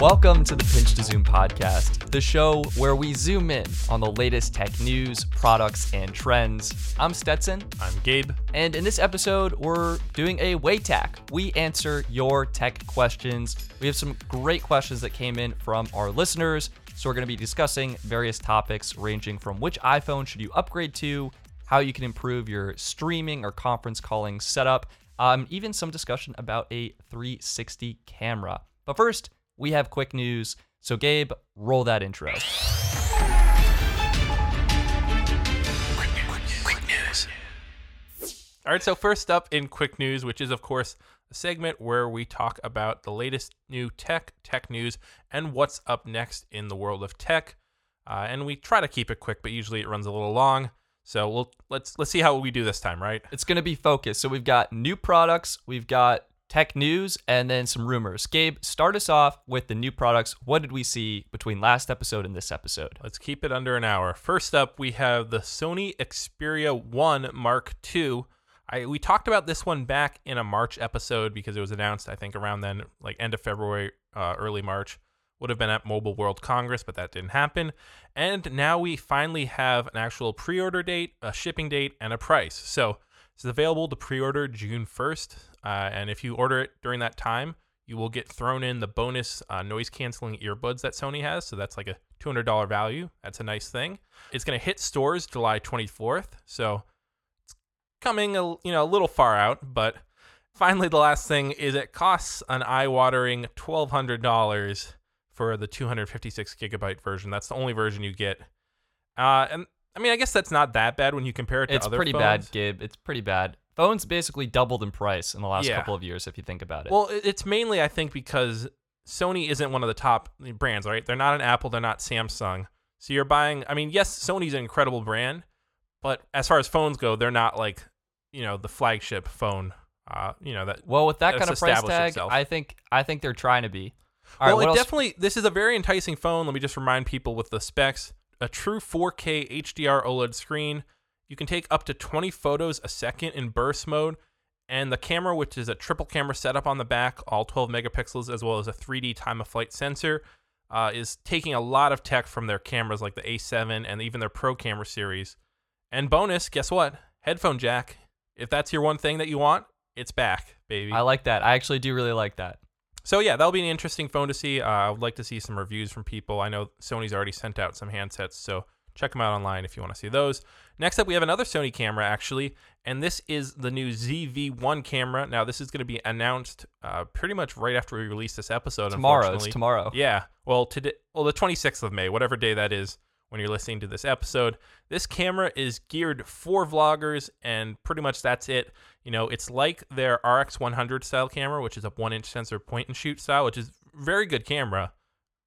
Welcome to the Pinch to Zoom podcast, the show where we zoom in on the latest tech news, products, and trends. I'm Stetson. I'm Gabe. And in this episode, we're doing a WayTac. We answer your tech questions. We have some great questions that came in from our listeners. So we're going to be discussing various topics ranging from which iPhone should you upgrade to, how you can improve your streaming or conference calling setup, um, even some discussion about a 360 camera. But first, we have quick news. So, Gabe, roll that intro. All right, so first up in quick news, which is, of course, a segment where we talk about the latest new tech, tech news, and what's up next in the world of tech. Uh, and we try to keep it quick, but usually it runs a little long. So we'll let's let's see how we do this time, right? It's going to be focused. So we've got new products, we've got tech news, and then some rumors. Gabe, start us off with the new products. What did we see between last episode and this episode? Let's keep it under an hour. First up, we have the Sony Xperia 1 Mark II. I we talked about this one back in a March episode because it was announced I think around then, like end of February, uh, early March. Would have been at Mobile World Congress, but that didn't happen. And now we finally have an actual pre-order date, a shipping date, and a price. So it's available to pre-order June 1st, uh, and if you order it during that time, you will get thrown in the bonus uh, noise canceling earbuds that Sony has. So that's like a $200 value. That's a nice thing. It's going to hit stores July 24th. So it's coming a you know a little far out, but finally the last thing is it costs an twelve hundred dollars for the 256 gigabyte version. That's the only version you get. Uh, and I mean, I guess that's not that bad when you compare it to other phones. It's other pretty phones. bad, Gib. It's pretty bad. Phones basically doubled in price in the last Yeah. couple of years, if you think about it. Well, it- it's mainly I think because Sony isn't one of the top brands, right? They're not an Apple, they're not Samsung. So you're buying. I mean, yes, Sony's an incredible brand, but as far as phones go, they're not like you know the flagship phone. Uh, you know that well, with that kind of price established tag, itself. I think I think they're trying to be. All right, well, what it else? definitely this is a very enticing phone. Let me just remind people with the specs: a true 4K HDR OLED screen. You can take up to 20 photos a second in burst mode, and the camera, which is a triple camera setup on the back, all 12 megapixels, as well as a 3D time of flight sensor, uh, is taking a lot of tech from their cameras like the A7 and even their Pro camera series. And bonus, guess what? Headphone jack. If that's your one thing that you want, it's back, baby. I like that. I actually do really like that. So yeah, that'll be an interesting phone to see. Uh, I would like to see some reviews from people. I know Sony's already sent out some handsets, so check them out online if you want to see those. Next up, we have another Sony camera actually, and this is the new ZV-1 camera. Now, this is going to be announced uh, pretty much right after we release this episode. Tomorrow, it's tomorrow. Yeah. Well, today, well, the 26th of May, whatever day that is when you're listening to this episode. This camera is geared for vloggers, and pretty much that's it. You know, it's like their RX 100 style camera, which is a one inch sensor point and shoot style, which is very good camera.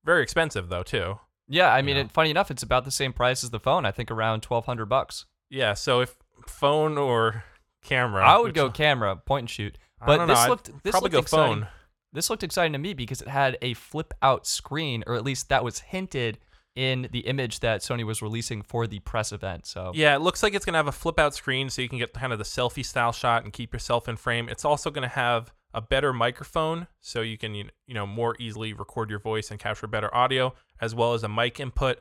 Very expensive though, too. Yeah, I mean, know. it, funny enough, it's about the same price as the phone. I think around twelve hundred bucks. Yeah. So if phone or camera, I would go camera, point and shoot. But this know, I'd looked this probably looked go exciting. phone. This looked exciting to me because it had a flip out screen, or at least that was hinted in the image that Sony was releasing for the press event. So Yeah, it looks like it's to have a flip out screen so you can get kind of the selfie style shot and keep yourself in frame. It's also to have a better microphone so you can you know more easily record your voice and capture better audio as well as a mic input.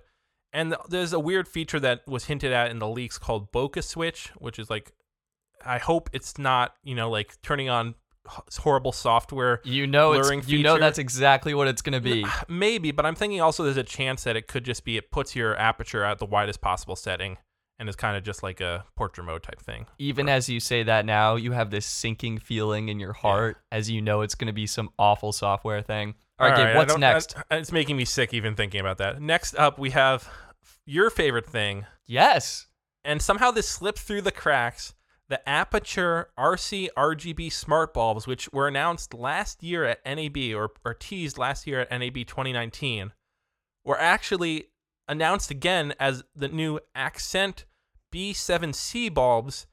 And there's a weird feature that was hinted at in the leaks called bokeh switch, which is like I hope it's not, you know, like turning on horrible software you know, it's, you know that's exactly what it's gonna be. Maybe, but I'm thinking also there's a chance that it could just be it puts your aperture at the widest possible setting and is kind of just like a portrait mode type thing. Even as you say that now, you have this sinking feeling in your heart as you know it's gonna be some awful software thing. All right, Gabe, what's next? I- it's making me sick even thinking about that. Next up, we have your favorite thing, yes. and somehow this slipped through the cracks. The Aputure RC RGB smart bulbs, which were announced last year at NAB or, or teased last year at NAB 2019, were actually announced again as the new Accent B7C bulbs.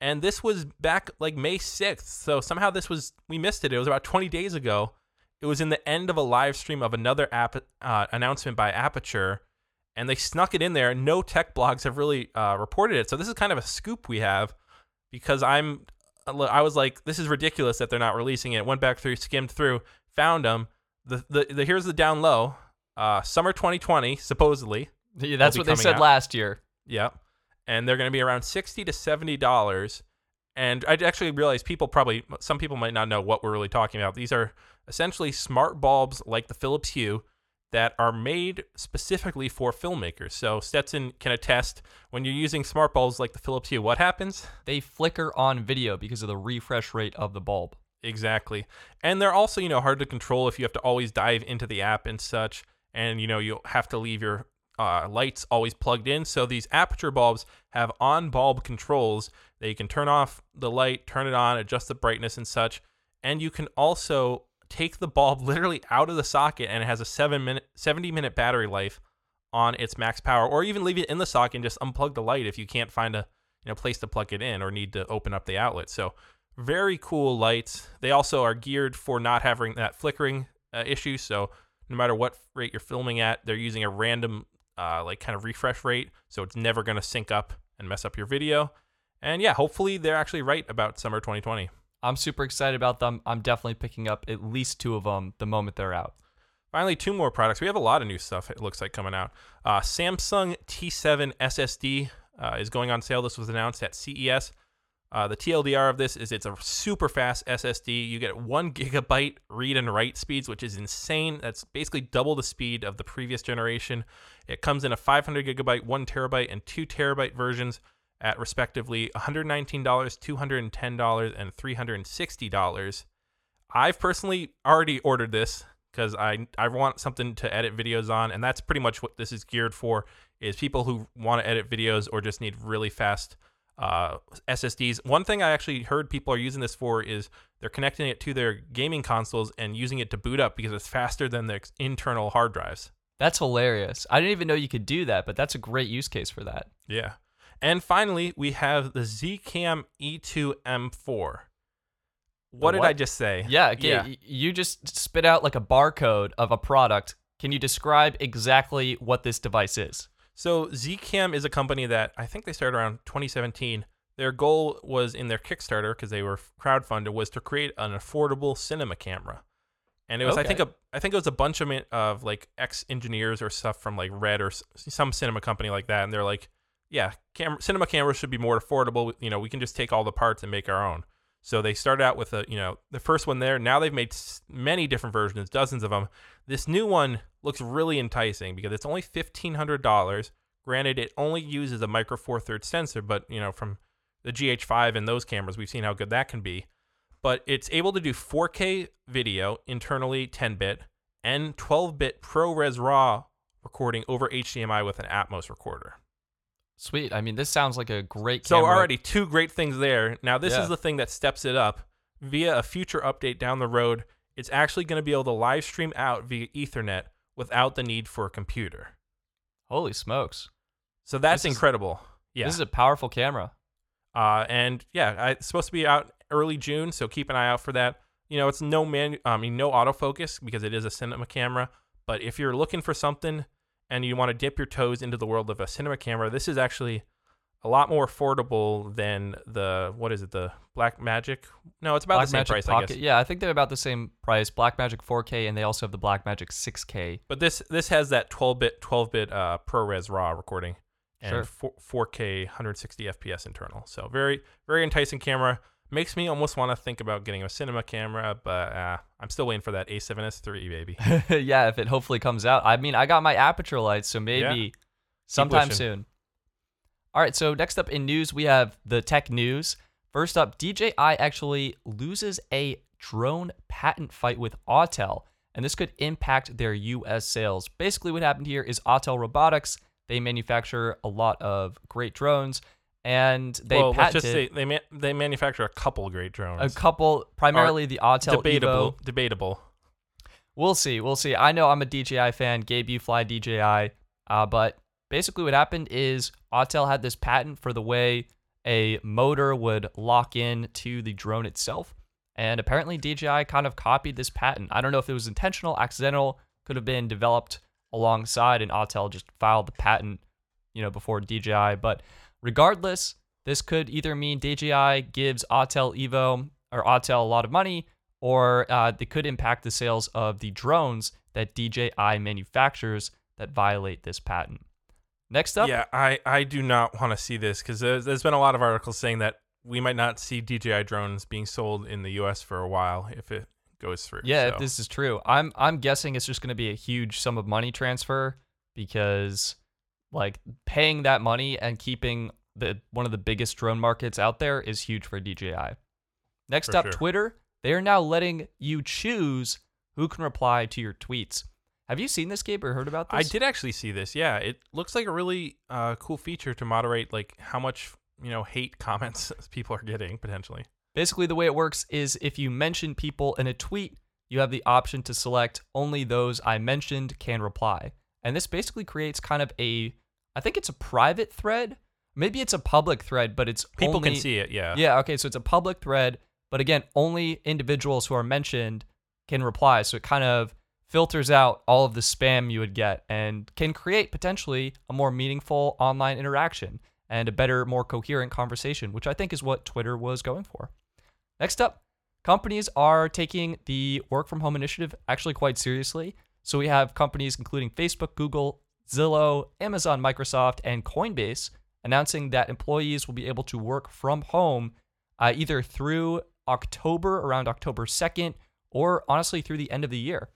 And this was back like May 6th. So somehow this was, we missed it. It was about 20 days ago. It was in the end of a live stream of another app, uh, announcement by Aputure. And they snuck it in there. No tech blogs have really uh, reported it. So this is kind of a scoop we have because I'm, I was like, this is ridiculous that they're not releasing it. Went back through, skimmed through, found them. the, the, the here's the down low. Uh, summer 2020, supposedly. Yeah, that's what they said out. last year. Yep. And they're going to be around 60 to 70 dollars. And I actually realized people probably some people might not know what we're really talking about. These are essentially smart bulbs like the Philips Hue that are made specifically for filmmakers. So Stetson can attest when you're using smart bulbs like the Philips Hue, what happens? They flicker on video because of the refresh rate of the bulb. Exactly. And they're also, you know, hard to control if you have to always dive into the app and such. And, you know, you have to leave your uh, lights always plugged in. So these Aputure bulbs have on bulb controls that you can turn off the light, turn it on, adjust the brightness and such. And you can also take the bulb literally out of the socket and it has a seven minute, 70 minute battery life on its max power, or even leave it in the socket and just unplug the light if you can't find a you know place to plug it in or need to open up the outlet. So very cool lights. They also are geared for not having that flickering uh, issue. So no matter what rate you're filming at, they're using a random uh, like kind of refresh rate, so it's never going to sync up and mess up your video. And yeah, hopefully they're actually right about summer 2020. I'm super excited about them. I'm definitely picking up at least two of them the moment they're out. Finally, two more products. We have a lot of new stuff. It looks like coming out. Uh, Samsung T7 SSD uh, is going on sale. This was announced at CES. Uh, the TLDR of this is it's a super fast SSD. You get one gigabyte read and write speeds, which is insane. That's basically double the speed of the previous generation. It comes in a 500 gigabyte, one terabyte, and two terabyte versions at respectively $119, $210, and $360. I've personally already ordered this because I I want something to edit videos on, and that's pretty much what this is geared for. Is people who want to edit videos or just need really fast uh, SSDs. One thing I actually heard people are using this for is they're connecting it to their gaming consoles and using it to boot up because it's faster than their internal hard drives. That's hilarious. I didn't even know you could do that, but that's a great use case for that. Yeah. And finally, we have the Zcam E E2 M4. What did what? I just say? Yeah, okay, Yeah. you just spit out like a barcode of a product. Can you describe exactly what this device is? So Zcam is a company that I think they started around 2017. Their goal was in their Kickstarter because they were crowdfunded was to create an affordable cinema camera. And it was I think a Okay. I think it was a bunch of, of like ex engineers or stuff from like Red or some cinema company like that and they're like, yeah, cam- cinema cameras should be more affordable, you know, we can just take all the parts and make our own. So they started out with a, you know, the first one there. Now they've made many different versions, dozens of them. This new one looks really enticing because it's only fifteen hundred dollars. Granted, it only uses a micro four thirds sensor, but you know, from the GH5 and those cameras, we've seen how good that can be. But it's able to do 4K video internally, 10 bit, and 12 bit ProRes RAW recording over HDMI with an Atomos recorder. Sweet. I mean, this sounds like a great So camera. already two great things there. Now this Yeah. is the thing that steps it up via a future update down the road. It's actually going to be able to live stream out via Ethernet without the need for a computer. Holy smokes. So that's This is- incredible. Yeah. This is a powerful camera. Uh, and yeah, it's supposed to be out early June, so keep an eye out for that. You know, it's no man, I mean, no autofocus because it is a cinema camera. But if you're looking for something and you want to dip your toes into the world of a cinema camera, this is actually a lot more affordable than the what is it, the Blackmagic? No, it's about the same Blackmagic price, I Pocket. guess. Yeah, I think they're about the same price. Blackmagic 4K, and they also have the Blackmagic 6K. But this this has that 12 bit 12 bit uh, ProRes RAW recording and Sure. four 4K 160 FPS internal. So very very enticing camera. Makes me almost want to think about getting a cinema camera, but uh, I'm still waiting for that A7S III, baby. yeah, if it hopefully comes out. I mean, I got my Aputure lights, so maybe sometime soon. All right, so next up in news, we have the tech news. First up, DJI actually loses a drone patent fight with Autel, and this could impact their US sales. Basically, what happened here is Autel Robotics, they manufacture a lot of great drones, and they well, let's patented just say they ma- they manufacture a couple great drones. a couple, primarily the Autel debatable, Evo. debatable. We'll see. We'll see. I know I'm a DJI fan. Gabe, you fly DJI. Uh, but basically, what happened is Autel had this patent for the way a motor would lock in to the drone itself. And apparently, DJI kind of copied this patent. I don't know if it was intentional, accidental, could have been developed alongside, and Autel just filed the patent, you know, before DJI. But regardless, this could either mean DJI gives Autel Evo or Autel a lot of money, or uh, they could impact the sales of the drones that DJI manufactures that violate this patent. Next up, Yeah, I, I do not want to see this because there's, there's been a lot of articles saying that we might not see DJI drones being sold in the U.S. for a while if it goes through. Yeah, so. if this is true, I'm I'm guessing it's just going to be a huge sum of money transfer because like paying that money and keeping the one of the biggest drone markets out there is huge for DJI. Next For up, sure. Twitter. They are now letting you choose who can reply to your tweets. Have you seen this, Gabe, or heard about this? I did actually see this. Yeah, it looks like a really uh, cool feature to moderate like how much you know hate comments people are getting potentially. Basically, the way it works is if you mention people in a tweet, you have the option to select only those I mentioned can reply. And this basically creates kind of a, I think it's a private thread. Maybe it's a public thread, but it's People only, can see it. Yeah. Yeah, okay, so it's a public thread, but again, only individuals who are mentioned can reply. So it kind of filters out all of the spam you would get and can create potentially a more meaningful online interaction and a better, more coherent conversation, which I think is what Twitter was going for. Next up, companies are taking the work from home initiative actually quite seriously. So we have companies including Facebook, Google, Zillow, Amazon, Microsoft, and Coinbase announcing that employees will be able to work from home uh, either through October, around October 2nd, or honestly through the end of the year.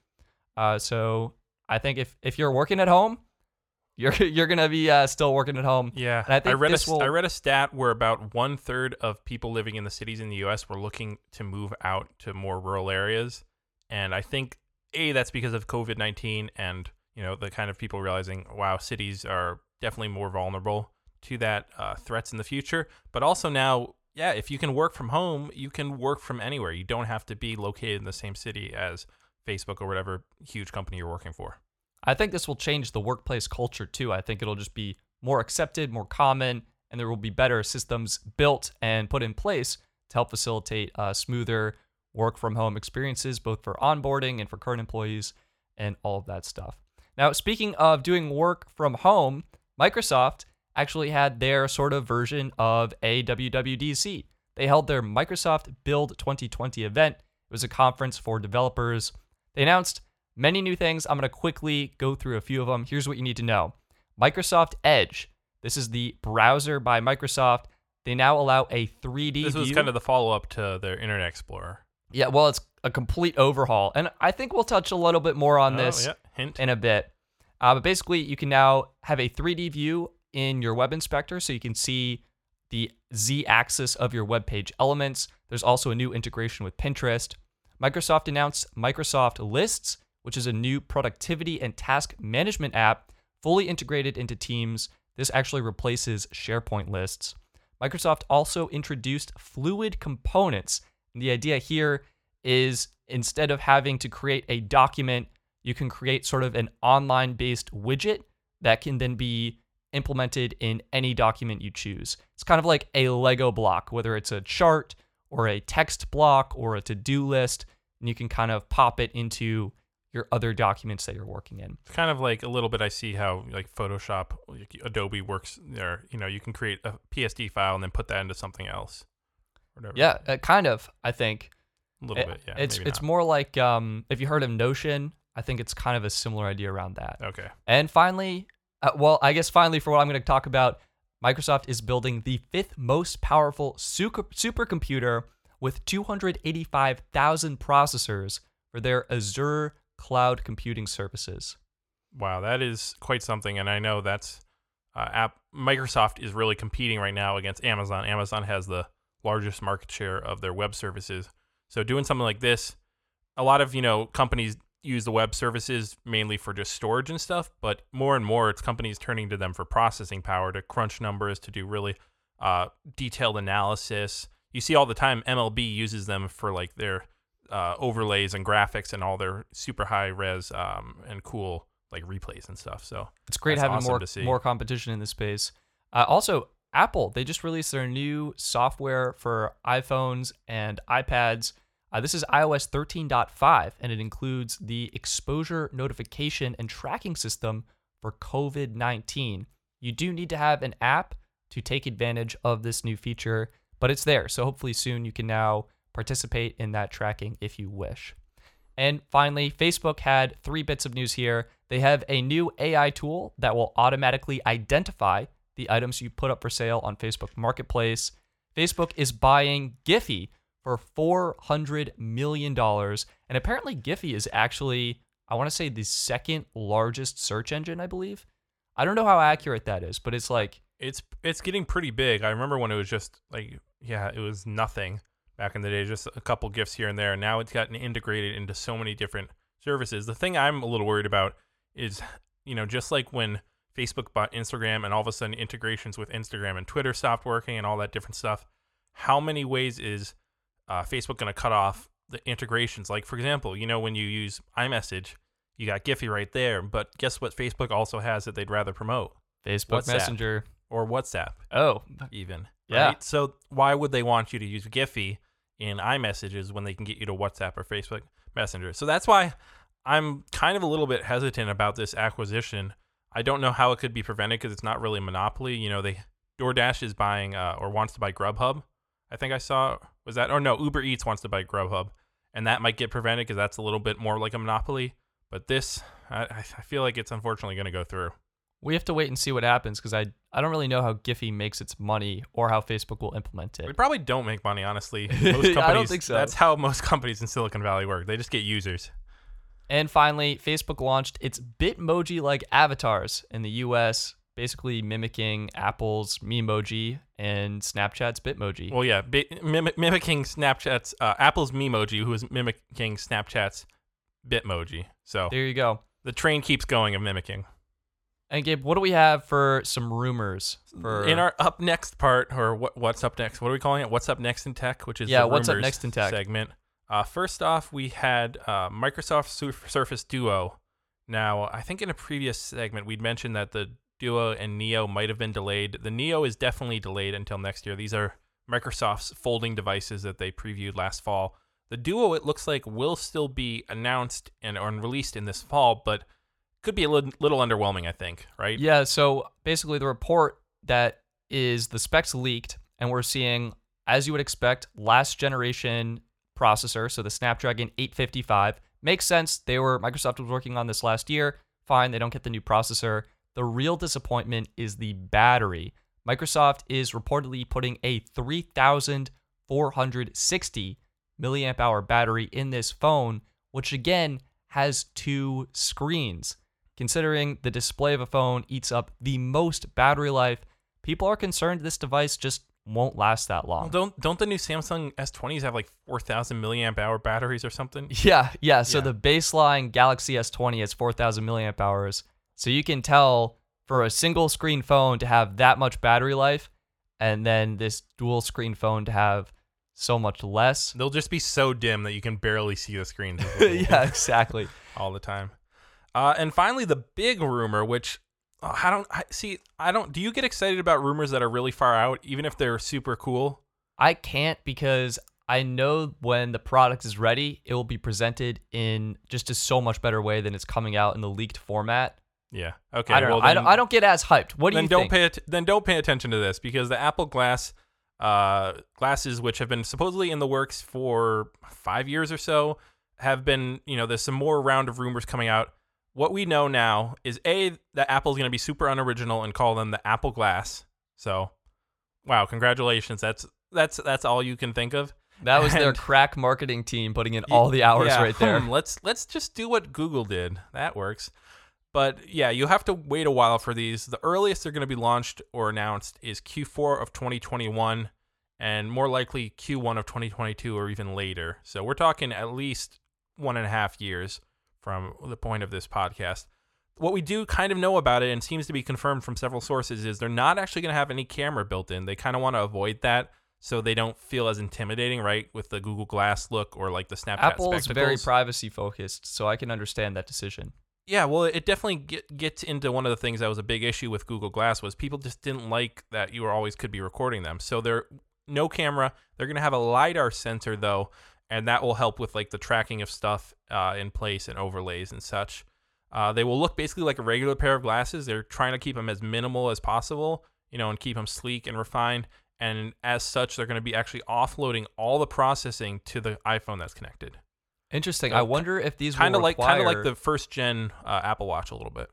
Uh, so I think if, if you're working at home, you're you're gonna be uh, still working at home. Yeah, And I think read this a, will- I read a stat where about one third of people living in the cities in the U.S. were looking to move out to more rural areas, and I think a that's because of COVID nineteen and you know the kind of people realizing wow cities are definitely more vulnerable to that uh, threats in the future, but also now yeah if you can work from home you can work from anywhere you don't have to be located in the same city as Facebook or whatever huge company you're working for. I think this will change the workplace culture too. I think it'll just be more accepted, more common, and there will be better systems built and put in place to help facilitate uh, smoother work from home experiences, both for onboarding and for current employees and all of that stuff. Now, speaking of doing work from home, Microsoft actually had their sort of version of a WWDC. They held their Microsoft Build 2020 event. It was a conference for developers. They announced many new things. I'm going to quickly go through a few of them. Here's what you need to know Microsoft Edge. This is the browser by Microsoft. They now allow a 3D This was view. kind of the follow up to their Internet Explorer. Yeah, well, it's a complete overhaul. And I think we'll touch a little bit more on Oh, this yeah. Hint. in a bit. Uh, but basically, you can now have a 3D view in your web inspector so you can see the Z axis of your web page elements. There's also a new integration with Pinterest. Microsoft announced Microsoft Lists, which is a new productivity and task management app fully integrated into Teams. This actually replaces SharePoint lists. Microsoft also introduced fluid components. The idea here is instead of having to create a document, you can create sort of an online based widget that can then be implemented in any document you choose. It's kind of like a Lego block, whether it's a chart or a text block or a to do list, and you can kind of pop it into your other documents that you're working in. It's kind of like a little bit. I see how like Photoshop, like Adobe works there. You know, you can create a PSD file and then put that into something else. Whatever. Yeah, uh, kind of, I think. a little It- bit. Yeah, it's it's not. more like um, if you heard of Notion, I think it's kind of a similar idea around that. okay. And finally, uh, well, I guess finally for what I'm going to talk about, Microsoft is building the fifth most powerful super supercomputer with 285,000 processors for their Azure cloud computing services. Wow, that is quite something. And I know that's uh, app. Microsoft is really competing right now against Amazon. Amazon has the largest market share of their web services. So doing something like this, a lot of you know companies use the web services mainly for just storage and stuff, but more and more it's companies turning to them for processing power to crunch numbers to do really uh, detailed analysis. You see all the time MLB uses them for like their uh, overlays and graphics and all their super high res um, and cool like replays and stuff. So It's great having awesome more more competition in this space. Uh, also, Apple they just released their new software for iPhones and iPads. Uh, this is iOS 13.5, and it includes the exposure notification and tracking system for COVID 19. You do need to have an app to take advantage of this new feature, but it's there. So hopefully soon you can now participate in that tracking if you wish. And finally, Facebook had three bits of news here. They have a new AI tool that will automatically identify the items you put up for sale on Facebook Marketplace. Facebook is buying Giphy for $400 million. And apparently, Giphy is actually, I want to say, the second largest search engine, I believe. I don't know how accurate that is, but it's like, It's it's getting pretty big. I remember when it was just like yeah, it was nothing back in the day, just a couple gifts here and there. Now it's gotten integrated into so many different services. The thing I'm a little worried about is, you know, just like when Facebook bought Instagram and all of a sudden integrations with Instagram and Twitter stopped working and all that different stuff, how many ways is uh, Facebook going to cut off the integrations? Like, for example, you know, when you use iMessage, you got Giphy right there, but guess what Facebook also has that they'd rather promote? Facebook WhatsApp. Messenger. Or WhatsApp Oh, even. Yeah. Right? So why would they want you to use Giphy in iMessages when they can get you to WhatsApp or Facebook Messenger? So that's why I'm kind of a little bit hesitant about this acquisition. I don't know how it could be prevented because it's not really a monopoly. You know, they DoorDash is buying uh, or wants to buy Grubhub. I think I saw was that or no Uber Eats wants to buy Grubhub, and that might get prevented because that's a little bit more like a monopoly. But this, I, I feel like it's unfortunately going to go through. we have to wait and see what happens because I, I don't really know how Giphy makes its money or how Facebook will implement it. We probably don't make money, honestly. I Most don't companies, think so. That's how most companies in Silicon Valley work. They just get users. And finally, Facebook launched its Bitmoji like avatars in the US, basically mimicking Apple's Memoji and Snapchat's Bitmoji. Well, yeah, bi- mim- mimicking Snapchat's uh, Apple's Memoji, who is mimicking Snapchat's Bitmoji. So there you go. the train keeps going of mimicking. And Gabe, what do we have for some rumors for In our up next part, or what, what's up next? What are we calling it? What's up next in tech? Which is Yeah, the what's up next in tech? segment. Uh, first off, we had uh, Microsoft Surf- Surface Duo. Now, I think in a previous segment we'd mentioned that the Duo and Neo might have been delayed. The Neo is definitely delayed until next year. These are Microsoft's folding devices that they previewed last fall. The Duo, it looks like, will still be announced and or released in this fall, but could be a little, little underwhelming. I think, right? Yeah, so basically the report that is the specs leaked and we're seeing as you would expect last generation processor, so the Snapdragon 855 makes sense. They were Microsoft was working on this last year. Fine, they don't get the new processor. The real disappointment is the battery. Microsoft is reportedly putting a 3460 milliamp hour battery in this phone, which again has two screens. Considering the display of a phone eats up the most battery life, people are concerned this device just won't last that long. Well, don't don't the new Samsung S20s have like 4,000 milliamp hour batteries or something? Yeah, yeah. So Yeah. the baseline Galaxy S20 has 4,000 milliamp hours. So you can tell for a single screen phone to have that much battery life, and then this dual screen phone to have so much less. They'll just be so dim that you can barely see the screens yeah, exactly. all the time. Uh, and finally, the big rumor, which I don't I, see. I don't. Do you get excited about rumors that are really far out, even if they're super cool? I can't because I know when the product is ready, it will be presented in just a so much better way than it's coming out in the leaked format. Yeah. Okay. I don't well, know. I don't. I don't get as hyped. What do then you don't think? pay it. Then don't pay attention to this because the Apple Glass uh, glasses, which have been supposedly in the works for five years or so, have been. You know, there's some more round of rumors coming out. What we know now is a that Apple's going to be super unoriginal and call them the Apple Glass. So, wow, congratulations. That's that's that's all you can think of. that was their crack marketing team putting in all the hours Yeah, right there. hmm, let's let's just do what Google did. That works. But yeah, you have to wait a while for these. The earliest they're going to be launched or announced is Q4 of 2021 and more likely Q1 of 2022 or even later. So we're talking at least one and a half years from the point of this podcast. What we do kind of know about it and seems to be confirmed from several sources is they're not actually going to have any camera built in. They kind of want to avoid that so they don't feel as intimidating, right, with the Google Glass look or like the Snapchat Apple's spectacles. very privacy focused, so I can understand that decision. Yeah, well, it definitely get, gets into one of the things that was a big issue with Google Glass was people just didn't like that you were always could be recording them. So they're no camera. They're gonna have a lidar sensor though, and that will help with like the tracking of stuff uh, in place and overlays and such. Uh, they will look basically like a regular pair of glasses. They're trying to keep them as minimal as possible, you know, and keep them sleek and refined. and as such, they're going to be actually offloading all the processing to the iPhone that's connected. Interesting. So, I wonder if these Kind of like kind of like the first gen uh, Apple Watch a little bit.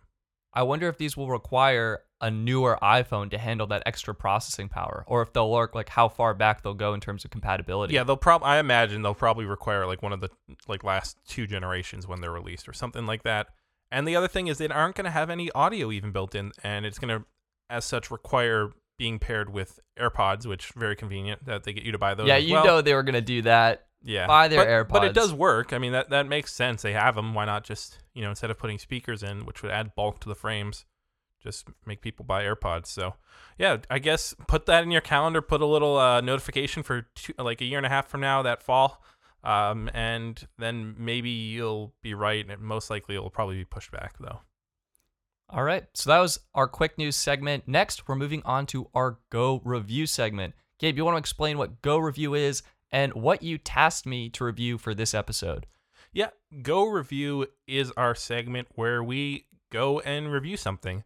I wonder if these will require a newer iPhone to handle that extra processing power, or if they'll work like how far back they'll go in terms of compatibility. Yeah, they'll probably. I imagine they'll probably require like one of the like last two generations when they're released or something like that. And the other thing is they aren't going to have any audio even built in, and it's going to, as such, require being paired with AirPods, which very convenient that they get you to buy those. yeah, you well. know they were gonna do that. yeah, buy their but, But it does work. I mean, that that makes sense. They have them. Why not just you know instead of putting speakers in, which would add bulk to the frames, just make people buy AirPods. So yeah, I guess put that in your calendar. Put a little uh, notification for two, like a year and a half from now that fall. Um, and then maybe you'll be right, and most likely it'll probably be pushed back though. All right. So that was our quick news segment. Next, we're moving on to our Go review segment. Gabe, you want to explain what Go review is and what you tasked me to review for this episode? Yeah, Go Review is our segment where we go and review something.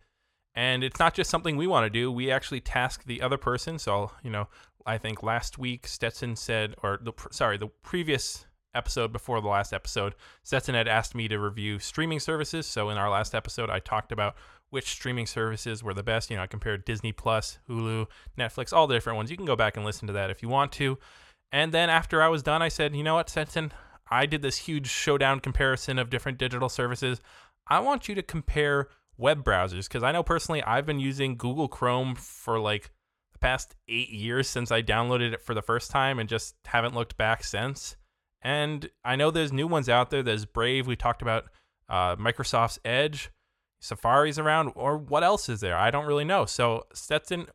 And it's not just something we want to do. We actually task the other person. So, you know, I think last week Stetson said, or the sorry, the previous episode before the last episode, Stetson had asked me to review streaming services. So in our last episode, I talked about which streaming services were the best. You know, I compared Disney Plus, Hulu, Netflix, all the different ones. You can go back and listen to that if you want to. And then after I was done, I said, you know what, Stetson, I did this huge showdown comparison of different digital services. I want you to compare web browsers because I know personally I've been using Google Chrome for like the past eight years since I downloaded it for the first time and just haven't looked back since. And I know there's new ones out there. There's Brave. We talked about uh, Microsoft's Edge. Safari's around, or what else is there? I don't really know. So, Stetson,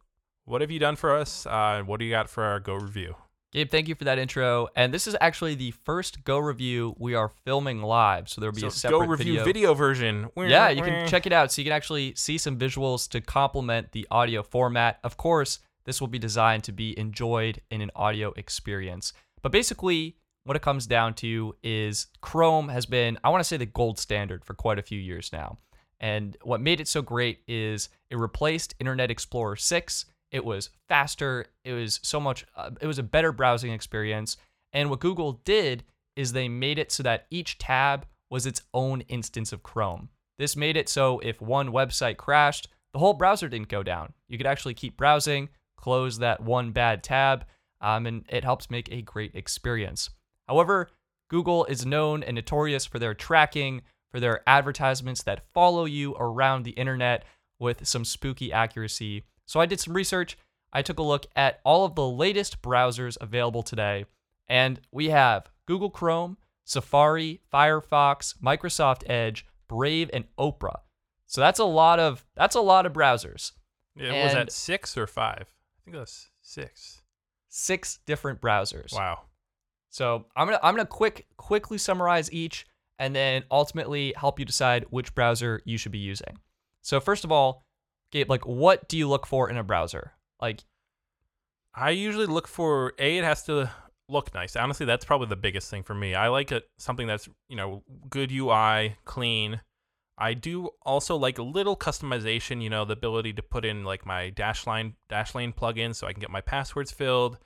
what have you done for us? Uh, what do you got for our Go review? Gabe, thank you for that intro. And this is actually the first Go review we are filming live. So there'll be So a separate Go review video. video, version. Yeah, you can check it out so you can actually see some visuals to complement the audio format. Of course, this will be designed to be enjoyed in an audio experience. But basically, what it comes down to is Chrome has been, I want to say, the gold standard for quite a few years now. And what made it so great is it replaced Internet Explorer 6. It was faster. It was so much, uh, it was a better browsing experience. And what Google did is they made it so that each tab was its own instance of Chrome. This made it so if one website crashed, the whole browser didn't go down. You could actually keep browsing, close that one bad tab, um, and it helps make a great experience. However, Google is known and notorious for their tracking, for their advertisements that follow you around the internet with some spooky accuracy. So I did some research. I took a look at all of the latest browsers available today, and we have Google Chrome, Safari, Firefox, Microsoft Edge, Brave, and Opera. So that's a lot of that's a lot of browsers. Yeah, was And- that six or five? I think that's six. Six different browsers. Wow. So I'm gonna I'm gonna quick quickly summarize each and then ultimately help you decide which browser you should be using. So first of all, Gabe, like what do you look for in a browser? Like I usually look for a. It has to look nice. Honestly, that's probably the biggest thing for me. I like it something that's you know good UI, clean. I do also like a little customization. You know, the ability to put in like my Dashlane Dashlane plugin, so I can get my passwords filled,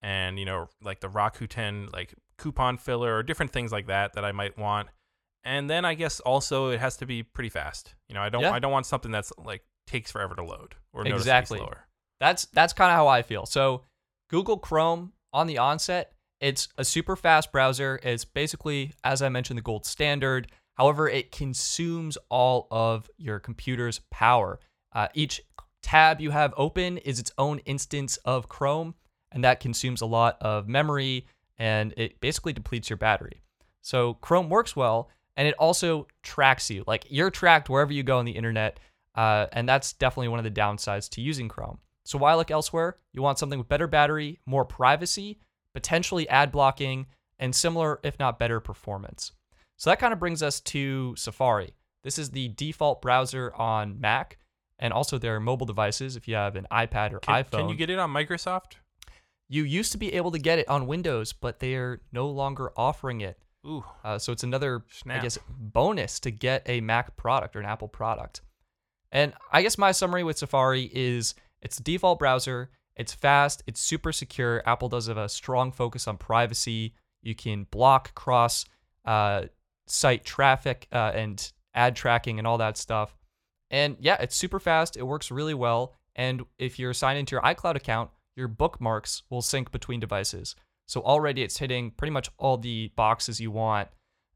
and you know like the Rakuten like coupon filler or different things like that that I might want. And then I guess also it has to be pretty fast. You know, I don't Yeah. I don't want something that's like takes forever to load or Exactly. slower. That's that's kind of how I feel. So Google Chrome on the onset, it's a super fast browser. It's basically, as I mentioned, the gold standard. However, it consumes all of your computer's power. Uh, each tab you have open is its own instance of Chrome, and that consumes a lot of memory and it basically depletes your battery. So Chrome works well, and it also tracks you. Like you're tracked wherever you go on the internet, uh, and that's definitely one of the downsides to using Chrome. So why look elsewhere? You want something with better battery, more privacy, potentially ad blocking, and similar, if not better, performance. So that kind of brings us to Safari. This is the default browser on Mac and also their mobile devices. If you have an iPad or Can, iPhone, can you get it on Microsoft? you used to be able to get it on Windows, but they are no longer offering it. Ooh, Uh, so it's another, I guess, bonus to get a Mac product or an Apple product. And I guess my summary with Safari is it's the default browser. It's fast, it's super secure. Apple does have a strong focus on privacy. You can block cross uh, site traffic uh, and ad tracking and all that stuff. And yeah, it's super fast. It works really well. And if you're signed into your iCloud account, your bookmarks will sync between devices. So already it's hitting pretty much all the boxes you want.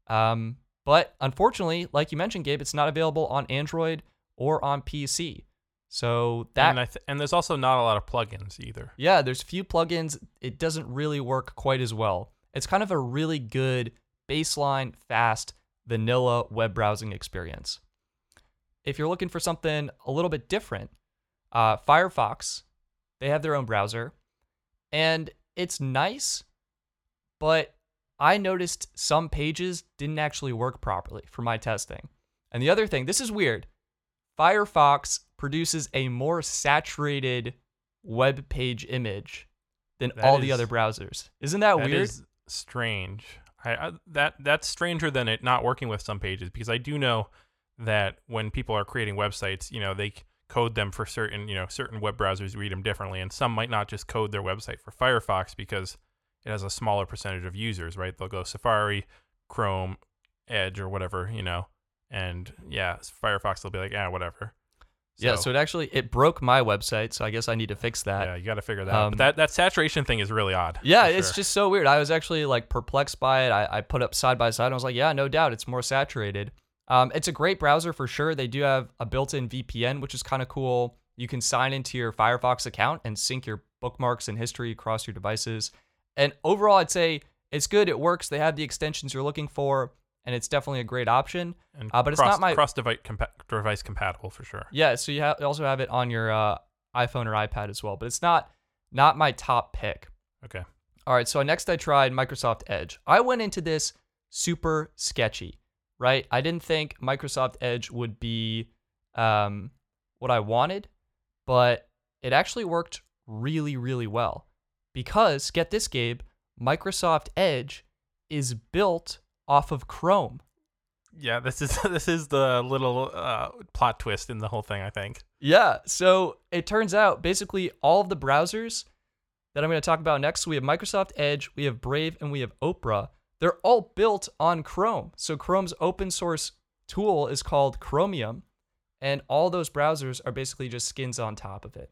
Um, but unfortunately, like you mentioned, Gabe, it's not available on Android or on PC. So that and, th- and there's also not a lot of plugins either. Yeah, there's a few plugins. It doesn't really work quite as well. It's kind of a really good baseline, fast, vanilla web browsing experience. If you're looking for something a little bit different, uh, Firefox, they have their own browser, and it's nice, but I noticed some pages didn't actually work properly for my testing. And the other thing, this is weird. Firefox produces a more saturated web page image than That all the other browsers. Isn't that, That weird? is strange. I, I that that's stranger than it not working with some pages because I do know that when people are creating websites, you know, they code them for certain, you know, certain web browsers read them differently, and some might not just code their website for Firefox because it has a smaller percentage of users, right? They'll go Safari, Chrome, Edge, or whatever, you know, and yeah, Firefox will be like, ah, whatever. yeah, so it actually it broke my website, so I guess I need to fix that. yeah, you got to figure that out. Um, But that that saturation thing is really odd. Yeah, it's sure. just so weird. I was actually like perplexed by it. I, I put up side by side and I was like, yeah, no doubt, it's more saturated. Um, it's a great browser for sure. They do have a built-in VPN, which is kind of cool. You can sign into your Firefox account and sync your bookmarks and history across your devices. And overall, I'd say it's good. It works. They have the extensions you're looking for, and it's definitely a great option. and uh, but it's not my- cross device compa- device compatible for sure. Yeah, so you, ha- you also have it on your uh, iPhone or iPad as well, but it's not not my top pick. Okay. All right, so next I tried Microsoft Edge. I went into this super sketchy, right? I didn't think Microsoft Edge would be um, what I wanted, but it actually worked really, really well. Because, get this, Gabe, Microsoft Edge is built off of Chrome. Yeah, this is this is the little uh, plot twist in the whole thing. I think. Yeah. So it turns out basically all of the browsers that I'm going to talk about next, we have Microsoft Edge, we have Brave, and we have Opera. They're all built on Chrome. So Chrome's open source tool is called Chromium, and all those browsers are basically just skins on top of it.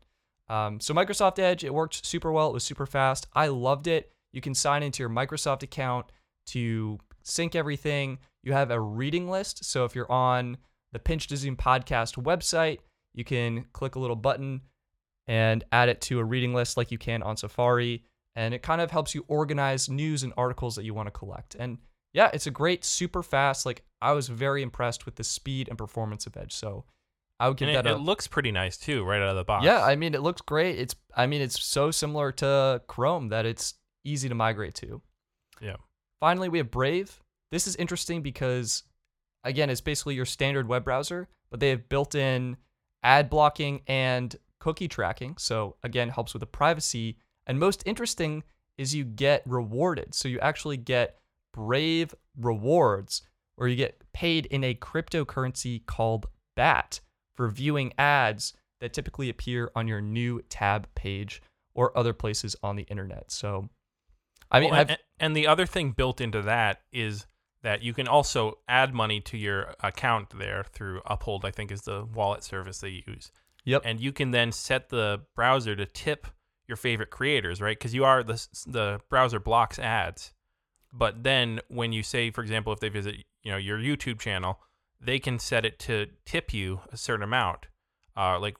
Um, so Microsoft Edge, it worked super well. It was super fast. I loved it. You can sign into your Microsoft account to sync everything. You have a reading list. So if you're on the Pinch to Zoom podcast website, you can click a little button and add it to a reading list like you can on Safari. And it kind of helps you organize news and articles that you want to collect. And yeah, it's a great, super fast. Like I was very impressed with the speed and performance of Edge. So I would give And it, that a it looks pretty nice too, right out of the box. yeah, I mean it looks great. It's I mean it's so similar to Chrome that it's easy to migrate to. Yeah. Finally, we have Brave. This is interesting because again, it's basically your standard web browser, but they have built-in ad blocking and cookie tracking. So again, helps with the privacy. And most interesting is you get rewarded. So you actually get Brave rewards where you get paid in a cryptocurrency called BAT for viewing ads that typically appear on your new tab page or other places on the internet. So, I mean, Well, and, and the other thing built into that is that you can also add money to your account there through Uphold. I think is the wallet service they use. Yep. And you can then set the browser to tip your favorite creators, right? Because you are the the browser blocks ads, but then when you say, for example, if they visit you know your YouTube channel, they can set it to tip you a certain amount, uh, like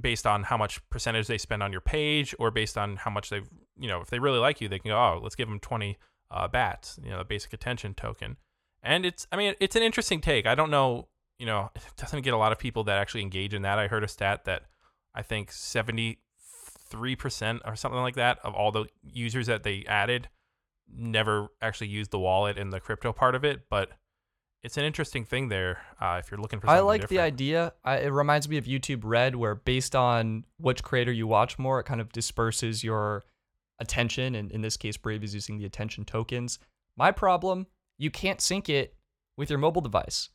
based on how much percentage they spend on your page, or based on how much they've you know if they really like you, they can go, oh, let's give them twenty uh, bats, you know, the basic attention token. And it's, I mean, it's an interesting take. I don't know, you know, it doesn't get a lot of people that actually engage in that. I heard a stat that I think 73% or something like that of all the users that they added never actually used the wallet and the crypto part of it. But it's an interesting thing there uh, if you're looking for I like the idea. I, it reminds me of YouTube Red, where based on which creator you watch more, it kind of disperses your attention. And in this case, Brave is using the attention tokens. My problem, you can't sync it with your mobile device.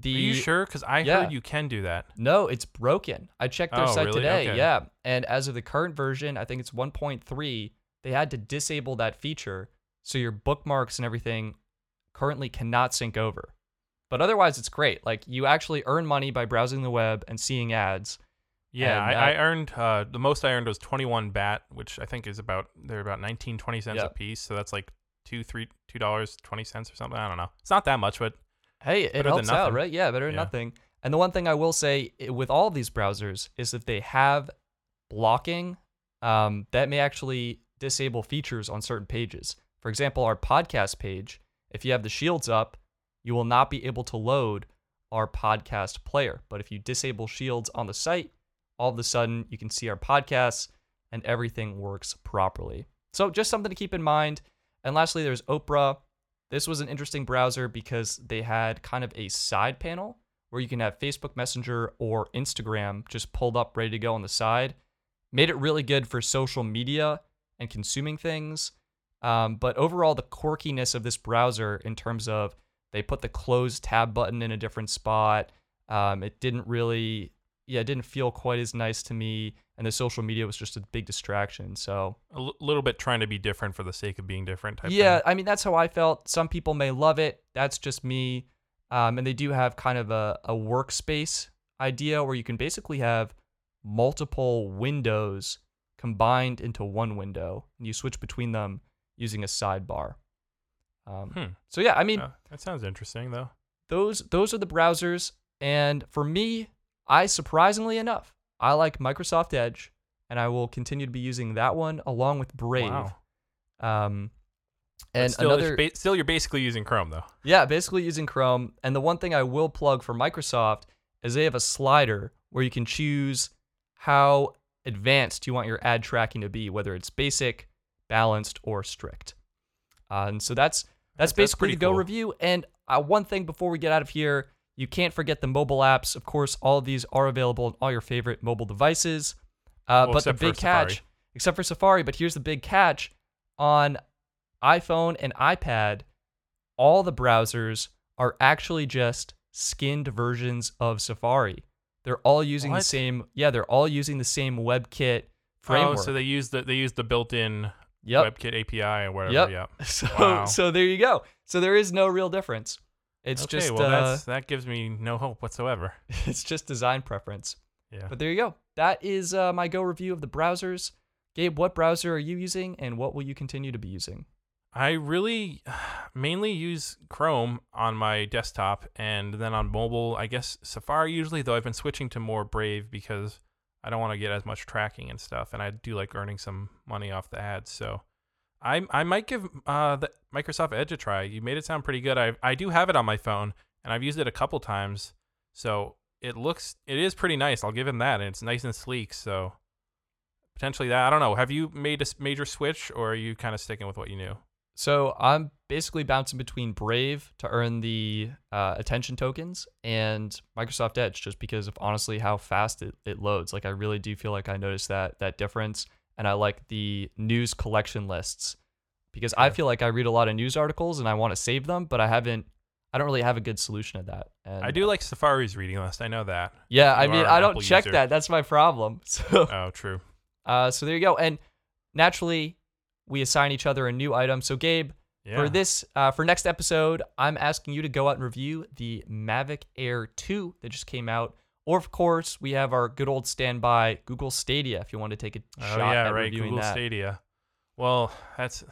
The Are you sure? Because I Yeah. heard you can do that. No, it's broken. I checked their Oh, site really? today. Okay. Yeah. And as of the current version, I think it's 1.3, they had to disable that feature. So your bookmarks and everything currently cannot sync over. But otherwise, it's great. Like you actually earn money by browsing the web and seeing ads. Yeah, I, I earned uh, the most I earned was 21 BAT, which I think is about they're about 19, 20 cents Yeah. a piece. So that's like two, three, two dollars, twenty cents or something. I don't know. It's not that much, but Hey, it Better than helps out, nothing. right? Yeah, better than Yeah. nothing. And the one thing I will say with all of these browsers is if they have blocking, um, that may actually disable features on certain pages. For example, our podcast page, if you have the shields up, you will not be able to load our podcast player. But if you disable shields on the site, all of a sudden you can see our podcasts and everything works properly. So just something to keep in mind. And lastly, there's Opera. This was an interesting browser because they had kind of a side panel where you can have Facebook Messenger or Instagram just pulled up ready to go on the side. Made it really good for social media and consuming things. Um, but overall, the quirkiness of this browser in terms of they put the close tab button in a different spot. Um, it didn't really, yeah, it didn't feel quite as nice to me. And the social media was just a big distraction. So a l- little bit trying to be different for the sake of being different. Type yeah, thing. I mean that's how I felt. Some people may love it. That's just me. Um, and they do have kind of a, a workspace idea where you can basically have multiple windows combined into one window, and you switch between them using a sidebar. Um, Hmm. So yeah, I mean Uh, that sounds interesting though. those those are the browsers, and for me, I surprisingly enough, I like Microsoft Edge, and I will continue to be using that one along with Brave. Wow. Um, But and still, another ba- still, you're basically using Chrome though. Yeah, basically using Chrome. And the one thing I will plug for Microsoft is they have a slider where you can choose how advanced you want your ad tracking to be, whether it's basic, balanced, or strict. Uh, and so that's that's That's basically the Go cool. review. And uh, one thing before we get out of here, you can't forget the mobile apps. Of course, all of these are available on all your favorite mobile devices. Uh, Well, but the big catch, Safari. except for Safari, but here's the big catch on iPhone and iPad, all the browsers are actually just skinned versions of Safari. They're all using the same, yeah, they're all using the same WebKit framework. Oh, so they use the they use the built-in yep. WebKit API or whatever. Yep. Yep. So, Wow. so there you go. So there is no real difference. It's okay, just, well, uh, that's that gives me no hope whatsoever. it's just design preference. Yeah. But there you go. That is uh, my go review of the browsers. Gabe, what browser are you using, and what will you continue to be using? I really mainly use Chrome on my desktop and then on mobile, I guess Safari usually, though I've been switching to more Brave because I don't want to get as much tracking and stuff. And I do like earning some money off the ads. So I, I might give uh, the Microsoft Edge a try. You made it sound pretty good. I, I do have it on my phone and I've used it a couple times. So it looks, it is pretty nice. I'll give him that. And it's nice and sleek. So potentially that. I don't know. Have you made a major switch or are you kind of sticking with what you knew? So I'm basically bouncing between Brave to earn the uh, attention tokens and Microsoft Edge, just because of honestly how fast it, it loads. Like I really do feel like I noticed that that difference, and I like the news collection lists because I feel like I read a lot of news articles and I want to save them, but I haven't. I don't really have a good solution to that. And I do like Safari's reading list. I know that. Yeah, if I mean, I don't Apple check user. that. That's my problem. So, Oh, true. uh, so there you go. And naturally, we assign each other a new item. So, Gabe, Yeah. for this, uh, for next episode, I'm asking you to go out and review the Mavic Air 2 that just came out. Or, of course, we have our good old standby Google Stadia if you want to take a oh shot yeah, at right. reviewing Google that. Stadia. Well, that's.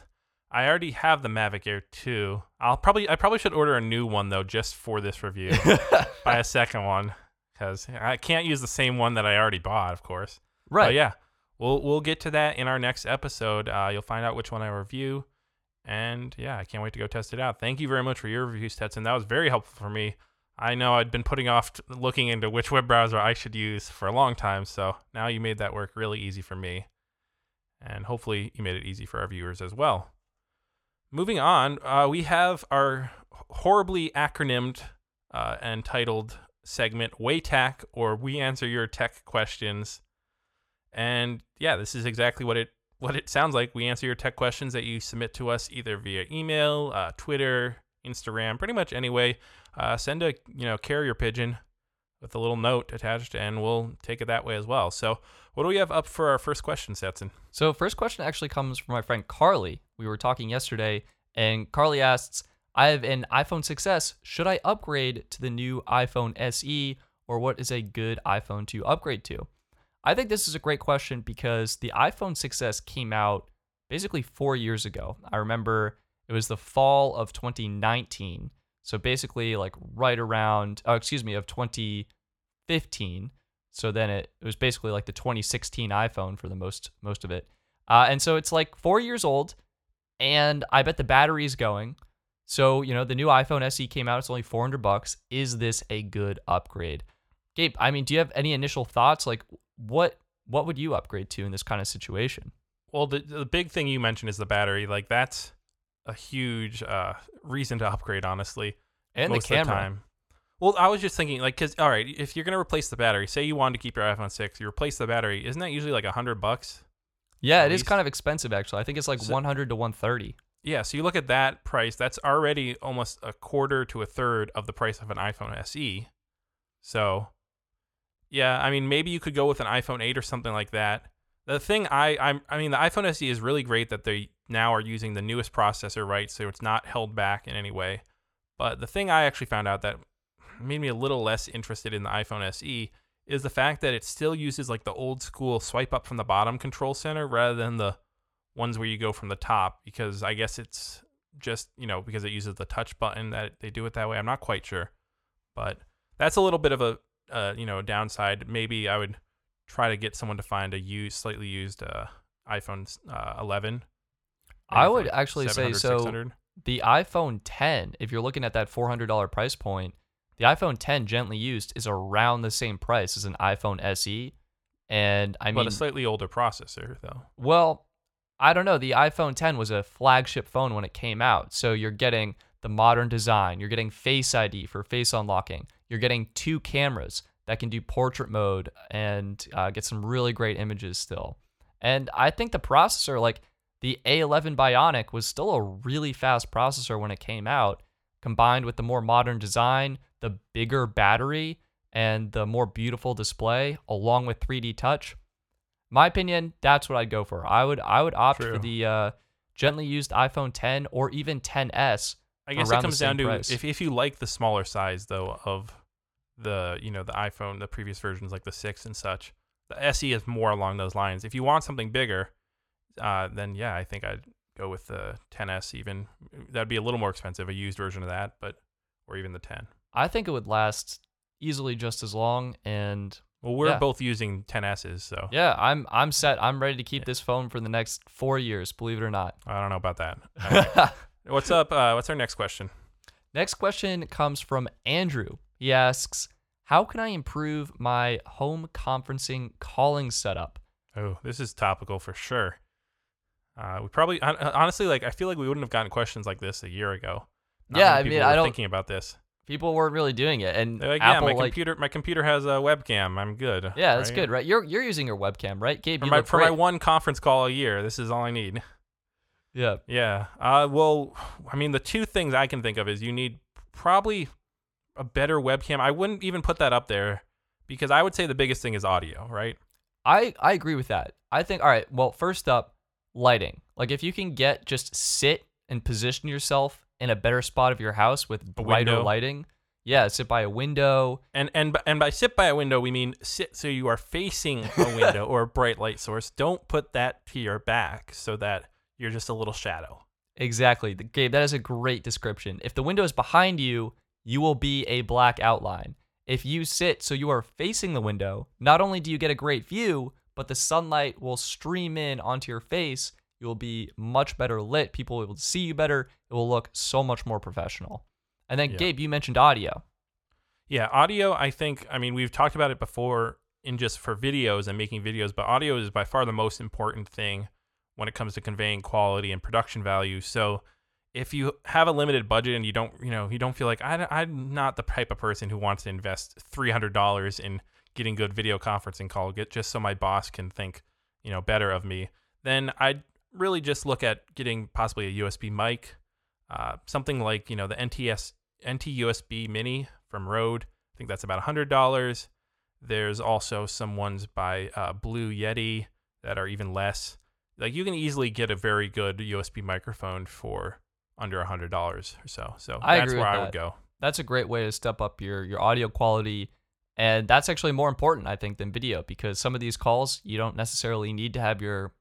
I already have the Mavic Air 2. I'll probably I probably should order a new one though just for this review. Buy a second one cuz I can't use the same one that I already bought, of course. right. But yeah. We'll we'll get to that in our next episode. Uh, you'll find out which one I review. And yeah, I can't wait to go test it out. Thank you very much for your review, Stetson. That was very helpful for me. I know I'd been putting off looking into which web browser I should use for a long time, so now you made that work really easy for me. And hopefully you made it easy for our viewers as well. Moving on, uh, we have our horribly acronymed uh, and titled segment WayTac, or We Answer Your Tech Questions. And yeah, this is exactly what it what it sounds like. We answer your tech questions that you submit to us either via email, uh, Twitter, Instagram, pretty much anyway. Uh, send a you know carrier pigeon with a little note attached, and we'll take it that way as well. So, what do we have up for our first question, Stetson? So, first question actually comes from my friend Carly. We were talking yesterday, and Carly asks, I have an iPhone 6s. Should I upgrade to the new iPhone SE, or what is a good iPhone to upgrade to? I think this is a great question because the iPhone 6s came out basically four years ago. I remember it was the fall of 2019. So basically, like right around, oh, excuse me, of 2015. So then it, it was basically like the 2016 iPhone for the most most of it. Uh, and so it's like four years old, and I bet the battery's going. So you know the new iPhone SE came out. It's only 400 bucks. Is this a good upgrade? Gabe, I mean, do you have any initial thoughts? Like, what what would you upgrade to in this kind of situation? Well, the the big thing you mentioned is the battery. Like that's a huge uh, reason to upgrade, honestly. And the camera. The. Well, I was just thinking, like, because all right, if you're gonna replace the battery, say you wanted to keep your iPhone six, you replace the battery, isn't that usually like a hundred bucks? Yeah, it is least- kind of expensive actually. I think it's like So- 100 to 130. Yeah, so you look at that price, that's already almost a quarter to a third of the price of an iPhone SE. So, yeah, I mean, maybe you could go with an iPhone 8 or something like that. The thing I I'm, I mean, the iPhone SE is really great that they now are using the newest processor, right? So it's not held back in any way. But the thing I actually found out that made me a little less interested in the iPhone SE is the fact that it still uses like the old school swipe up from the bottom control center rather than the ones where you go from the top because I guess it's just, you know, because it uses the touch button that they do it that way. I'm not quite sure. But that's a little bit of a uh, you know, downside. Maybe I would try to get someone to find a used slightly used uh, iPhone uh, 11. I would actually say so. 600. The iPhone 10, if you're looking at that $400 price point, the iPhone 10 gently used is around the same price as an iPhone SE. And I but mean, a slightly older processor though. well, I don't know. The iPhone 10 was a flagship phone when it came out. So you're getting the modern design, you're getting Face ID for face unlocking, you're getting two cameras that can do portrait mode and uh, get some really great images still. And I think the processor, like the A11 Bionic, was still a really fast processor when it came out, combined with the more modern design, the bigger battery, and the more beautiful display, along with 3D touch. My opinion, that's what I'd go for. I would I would opt True. for the uh, gently used iPhone 10 or even 10s. I guess it comes down to price. if if you like the smaller size though of the you know the iPhone, the previous versions like the six and such. The SE is more along those lines. If you want something bigger, uh, then yeah, I think I'd go with the 10s. Even that'd be a little more expensive, a used version of that, but or even the 10. I think it would last easily just as long. And Well, we're Yeah. both using 10s's, so yeah, I'm I'm set. I'm ready to keep this phone for the next four years. Believe it or not. I don't know about that. What's up? Uh, what's our next question? Next question comes from Andrew. He asks, "How can I improve my home conferencing calling setup?" Oh, this is topical for sure. Uh, we probably honestly like I feel like we wouldn't have gotten questions like this a year ago. Not Yeah, I mean, I don't- thinking about this. People weren't really doing it, and like, Apple yeah, my like, computer, my computer has a webcam. I'm good. yeah, that's right? good, right? You're you're using your webcam, right, Gabe? For You my for my one conference call a year, this is all I need. Yeah, Yeah. Uh, well, I mean, the two things I can think of is you need probably a better webcam. I wouldn't even put that up there because I would say the biggest thing is audio, right? I I agree with that. I think all right. Well, first up, lighting. Like if you can get just sit and position yourself in a better spot of your house with brighter lighting. Yeah, sit by a window. And and and by sit by a window, we mean sit so you are facing a window or a bright light source. Don't put that to your back so that you're just a little shadow. Exactly. Gabe, that is a great description. If the window is behind you, you will be a black outline. If you sit so you are facing the window, not only do you get a great view, but the sunlight will stream in onto your face. You will be much better lit. People will see you better. It will look so much more professional. And then, Yeah. Gabe, you mentioned audio. Yeah, audio. I think. I mean, we've talked about it before in just for videos and making videos, but audio is by far the most important thing when it comes to conveying quality and production value. So, if you have a limited budget and you don't, you know, you don't feel like I, I'm not the type of person who wants to invest three hundred dollars in getting good video conferencing call, get just so my boss can think, you know, better of me, then I'd really just look at getting possibly a USB mic. Uh, something like you know the NTS NT-USB Mini from Rode. I think that's about hundred dollars. There's also some ones by uh, Blue Yeti that are even less. Like you can easily get a very good USB microphone for under a hundred dollars or so. So I that's agree where I that. would go. That's a great way to step up your your audio quality. And that's actually more important, I think, than video because some of these calls you don't necessarily need to have your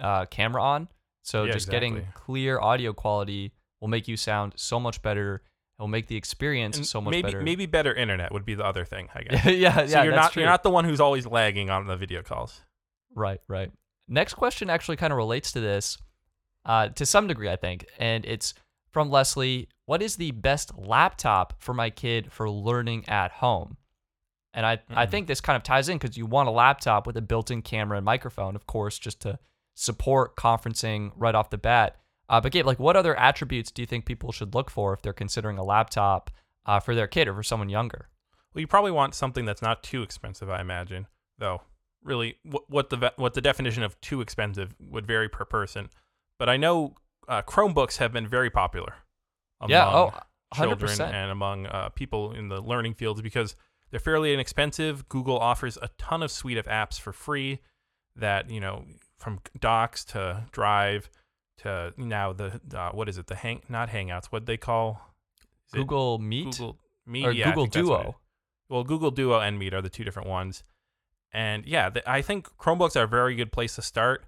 uh, camera on. So Yeah, just getting clear audio quality will make you sound so much better. It will make the experience And so much maybe better. maybe better internet would be the other thing. I guess. yeah, yeah, so you're that's not true. you're not the one who's always lagging on the video calls. Right, right. Next question actually kind of relates to this uh, to some degree, I think. And it's from Leslie What is the best laptop for my kid for learning at home? And I, I Mhm. think this kind of ties in because you want a laptop with a built in camera and microphone, of course, just to support conferencing right off the bat. Uh, but Gabe, like, what other attributes do you think people should look for if they're considering a laptop uh, for their kid or for someone younger? Well, you probably want something that's not too expensive, I imagine. Though, really, what, what the what the definition of too expensive would vary per person. But I know uh, Chromebooks have been very popular among yeah, oh, 100%. children and among uh, people in the learning fields because they're fairly inexpensive. Google offers a ton of suite of apps for free that you know from Docs to Drive to now the uh, what is it the hang not Hangouts what they call Google Meet Google Meet or yeah, Google think that's what it- Duo. well, Google Duo and Meet are the two different ones. And yeah, th- I think Chromebooks are a very good place to start.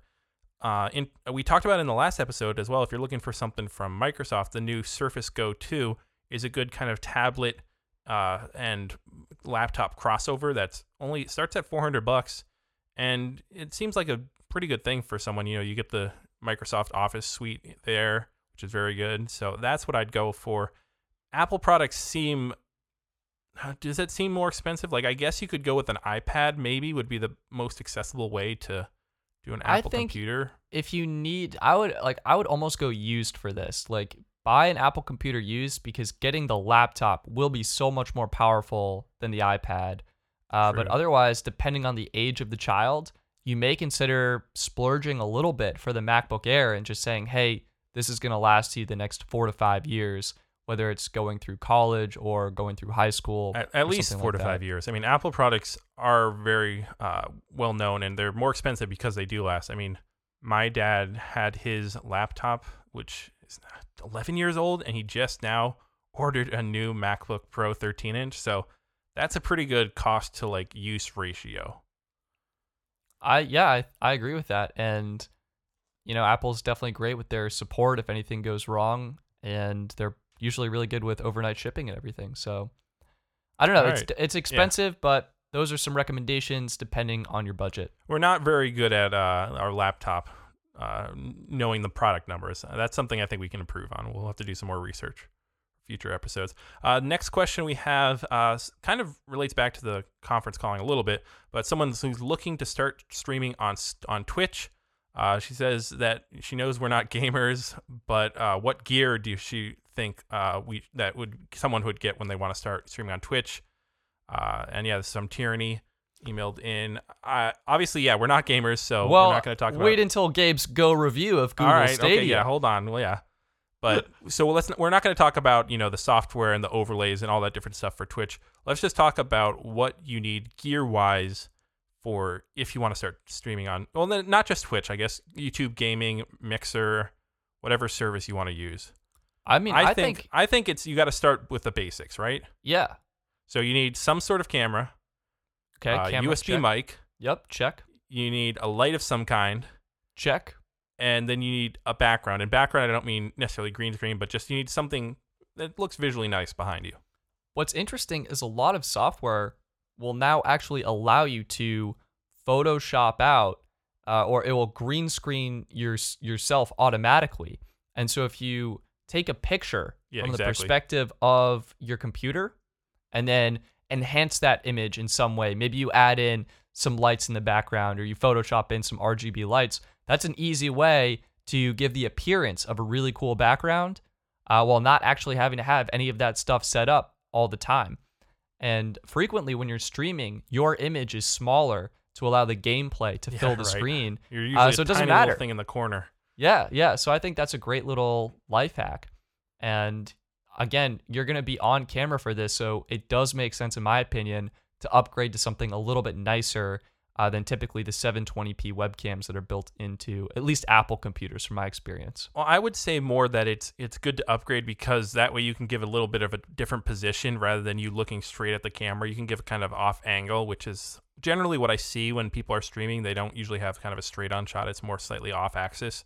Uh, in, we talked about in the last episode as well. If you're looking for something from Microsoft, the new Surface Go 2 is a good kind of tablet uh, and laptop crossover. That's only starts at 400 bucks, and it seems like a pretty good thing for someone. You know, you get the Microsoft Office suite there, which is very good. So that's what I'd go for. Apple products seem does it seem more expensive? Like I guess you could go with an iPad. Maybe would be the most accessible way to do an I Apple think- computer. if you need i would like i would almost go used for this like buy an apple computer used because getting the laptop will be so much more powerful than the ipad uh, but otherwise depending on the age of the child you may consider splurging a little bit for the macbook air and just saying hey this is going to last you the next four to five years whether it's going through college or going through high school At, at least four like to that. five years. I mean, Apple products are very uh, well known and they're more expensive because they do last. I mean, my dad had his laptop, which is 11 years old, and he just now ordered a new MacBook Pro 13 inch. So that's a pretty good cost to like use ratio. I yeah, I, I agree with that. And you know, Apple's definitely great with their support if anything goes wrong, and they're usually really good with overnight shipping and everything. So I don't know, it's it's expensive, but those are some recommendations depending on your budget. We're not very good at uh, our laptop uh, knowing the product numbers. That's something I think we can improve on. We'll have to do some more research future episodes. Uh, next question we have uh, kind of relates back to the conference calling a little bit, but someone who's looking to start streaming on on Twitch. Uh, she says that she knows we're not gamers, but uh, what gear do she think uh, we that would someone would get when they want to start streaming on Twitch? Uh, and yeah, some tyranny emailed in. Uh, obviously, yeah, we're not gamers, so well, we're not going to talk about. wait until Gabe's go review of Google All right, Stadia. okay, yeah, hold on, well, yeah, but so let's we're not going to talk about you know the software and the overlays and all that different stuff for Twitch. Let's just talk about what you need gear wise for if you want to start streaming on. Well, then not just Twitch, I guess YouTube gaming, Mixer, whatever service you want to use. I mean, I, I, think, think, I think it's you got to start with the basics, right? yeah. So you need some sort of camera, Okay, uh, camera, USB check. mic. Yep, check, You need a light of some kind, check. and then you need a background. And background, I don't mean necessarily green screen, but just you need something that looks visually nice behind you. What's interesting is a lot of software will now actually allow you to Photoshop out, uh, or it will green screen your yourself automatically. And so if you take a picture Yeah, from the perspective of your computer, and then enhance that image in some way, maybe you add in some lights in the background, or you Photoshop in some RGB lights. That's an easy way to give the appearance of a really cool background uh, while not actually having to have any of that stuff set up all the time. And frequently, when you're streaming, your image is smaller to allow the gameplay to Yeah, fill the right. screen. You're usually so a it doesn't matter. thing in the corner. Yeah, yeah. So I think that's a great little life hack. And again, you're going to be on camera for this. So it does make sense, in my opinion, to upgrade to something a little bit nicer uh, than typically the 720p webcams that are built into at least Apple computers, from my experience. Well, I would say more that it's it's good to upgrade because that way you can give a little bit of a different position rather than you looking straight at the camera. You can give a kind of off angle, which is generally what I see when people are streaming. They don't usually have kind of a straight on shot; it's more slightly off axis,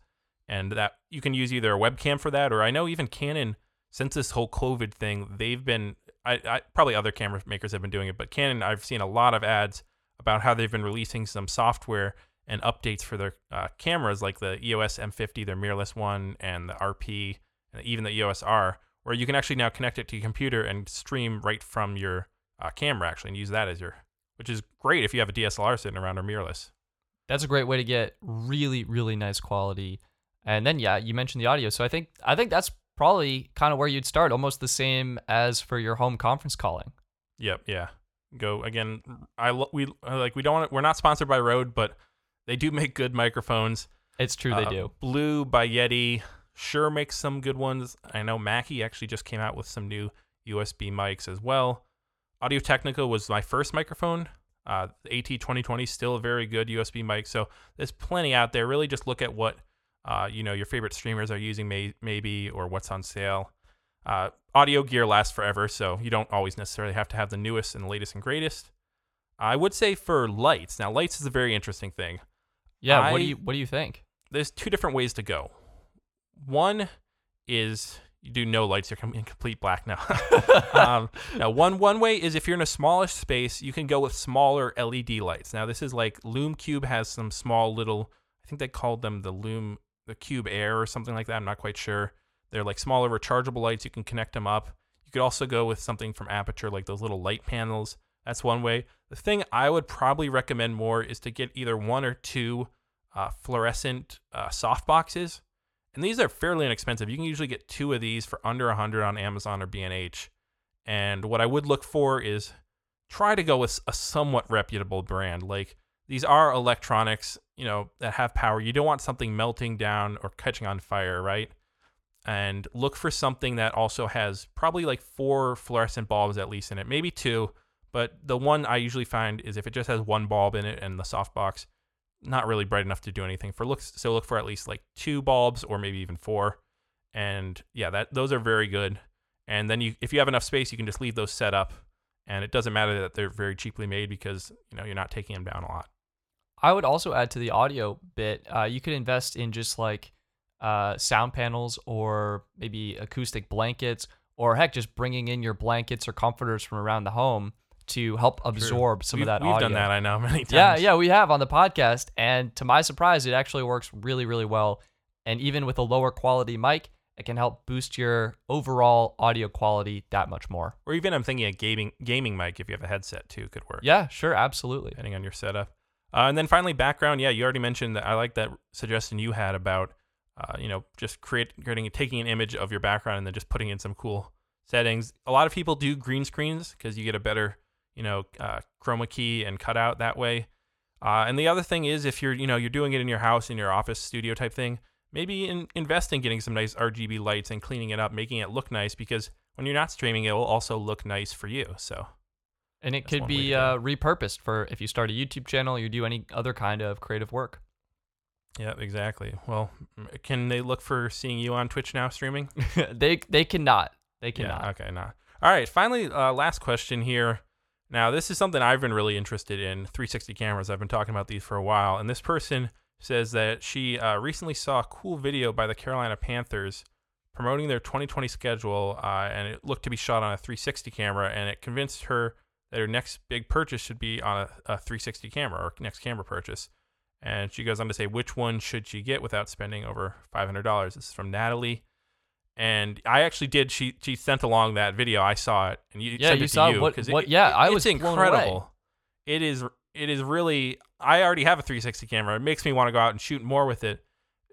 and that you can use either a webcam for that, or I know even Canon since this whole COVID thing, they've been I, I probably other camera makers have been doing it, but Canon I've seen a lot of ads about how they've been releasing some software and updates for their uh, cameras, like the EOS M50, their mirrorless one, and the RP, and even the EOS R, where you can actually now connect it to your computer and stream right from your uh, camera, actually, and use that as your, which is great if you have a DSLR sitting around or mirrorless. That's a great way to get really, really nice quality. And then, yeah, you mentioned the audio, so I think I think that's probably kind of where you'd start, almost the same as for your home conference calling. Yep, yeah go again. I we like we don't want we're not sponsored by Rode, but they do make good microphones. It's true they Uh, do. Blue by Yeti sure makes some good ones. I know Mackie actually just came out with some new USB mics as well. Audio Technica was my first microphone. Uh, AT 2020 still a very good USB mic. So there's plenty out there. Really, just look at what uh, you know your favorite streamers are using, may- maybe, or what's on sale. Uh, audio gear lasts forever, so you don't always necessarily have to have the newest and the latest and greatest. I would say for lights. Now, lights is a very interesting thing. Yeah, what do you what do you think? There's two different ways to go. One is you do no lights; you're com- in complete black now. um, now, one one way is if you're in a smallish space, you can go with smaller LED lights. Now, this is like Lume Cube has some small little. I think they called them the Lume the Cube Air or something like that. I'm not quite sure. They're like smaller rechargeable lights. You can connect them up. You could also go with something from Aputure, like those little light panels. That's one way. The thing I would probably recommend more is to get either one or two uh, fluorescent uh, soft boxes. And these are fairly inexpensive. You can usually get two of these for under 100 on Amazon or B&H. And what I would look for is try to go with a somewhat reputable brand. Like these are electronics, you know, that have power. You don't want something melting down or catching on fire, right? And look for something that also has probably like four fluorescent bulbs at least in it, maybe two. But the one I usually find is if it just has one bulb in it and the softbox, not really bright enough to do anything. For looks, so look for at least like two bulbs or maybe even four. And yeah, that those are very good. And then you, if you have enough space, you can just leave those set up, and it doesn't matter that they're very cheaply made because you know you're not taking them down a lot. I would also add to the audio bit. Uh, you could invest in just like uh, sound panels or maybe acoustic blankets, or heck, just bringing in your blankets or comforters from around the home to help absorb some we've, of that we've audio. done that, I know, many times. Yeah, yeah, we have on the podcast, and to my surprise, it actually works really, really well. And even with a lower quality mic, it can help boost your overall audio quality that much more. Or even I'm thinking a gaming gaming mic if you have a headset too could work. Yeah, sure, absolutely. depending on your setup. Uh, and then finally, background. Yeah, you already mentioned that. I like that suggestion you had about, uh, you know, just create, creating, taking an image of your background and then just putting in some cool settings. A lot of people do green screens because you get a better, you know, uh, chroma key and cutout that way. Uh, and the other thing is, if you're, you know, you're doing it in your house, in your office studio type thing, maybe in, invest in getting some nice RGB lights and cleaning it up, making it look nice because when you're not streaming, it will also look nice for you. So And it That's could one way to be uh, repurposed for if you start a YouTube channel, or you do any other kind of creative work. Yeah, exactly. Well, can they look for seeing you on Twitch now streaming? they they cannot. They cannot. Yeah, okay, not. All right, finally, uh, last question here. Now, this is something I've been really interested in 360 cameras. I've been talking about these for a while. And this person says that she uh, recently saw a cool video by the Carolina Panthers promoting their 2020 schedule, uh, and it looked to be shot on a 360 camera, and it convinced her that her next big purchase should be on a, a 360 camera or next camera purchase. And she goes on to say which one should she get without spending over $500. This is from Natalie. And I actually did. She she sent along that video. I saw it, and you Yeah, you it to saw you what- what- yeah, I it's was incredible. It is it is really. I already have a 360 camera. It makes me want to go out and shoot more with it.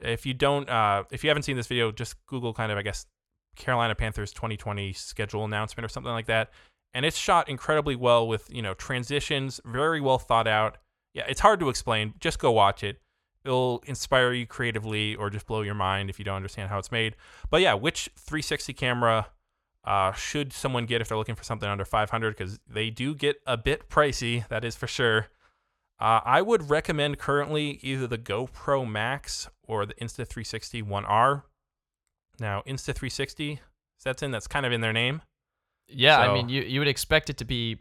If you don't, uh, if you haven't seen this video, just Google kind of I guess Carolina Panthers 2020 schedule announcement or something like that. And it's shot incredibly well with you know transitions, very well thought out. Yeah, it's hard to explain. Just go watch it. it'll inspire you creatively or just blow your mind if you don't understand how it's made. But yeah, which 360 camera uh, should someone get if they're looking for something under 500? Because they do get a bit pricey, that is for sure. Uh, I would recommend currently either the GoPro Max or the Insta360 One R. Now, Insta360, that's in, that's kind of in their name. Yeah, I mean, you you would expect it to be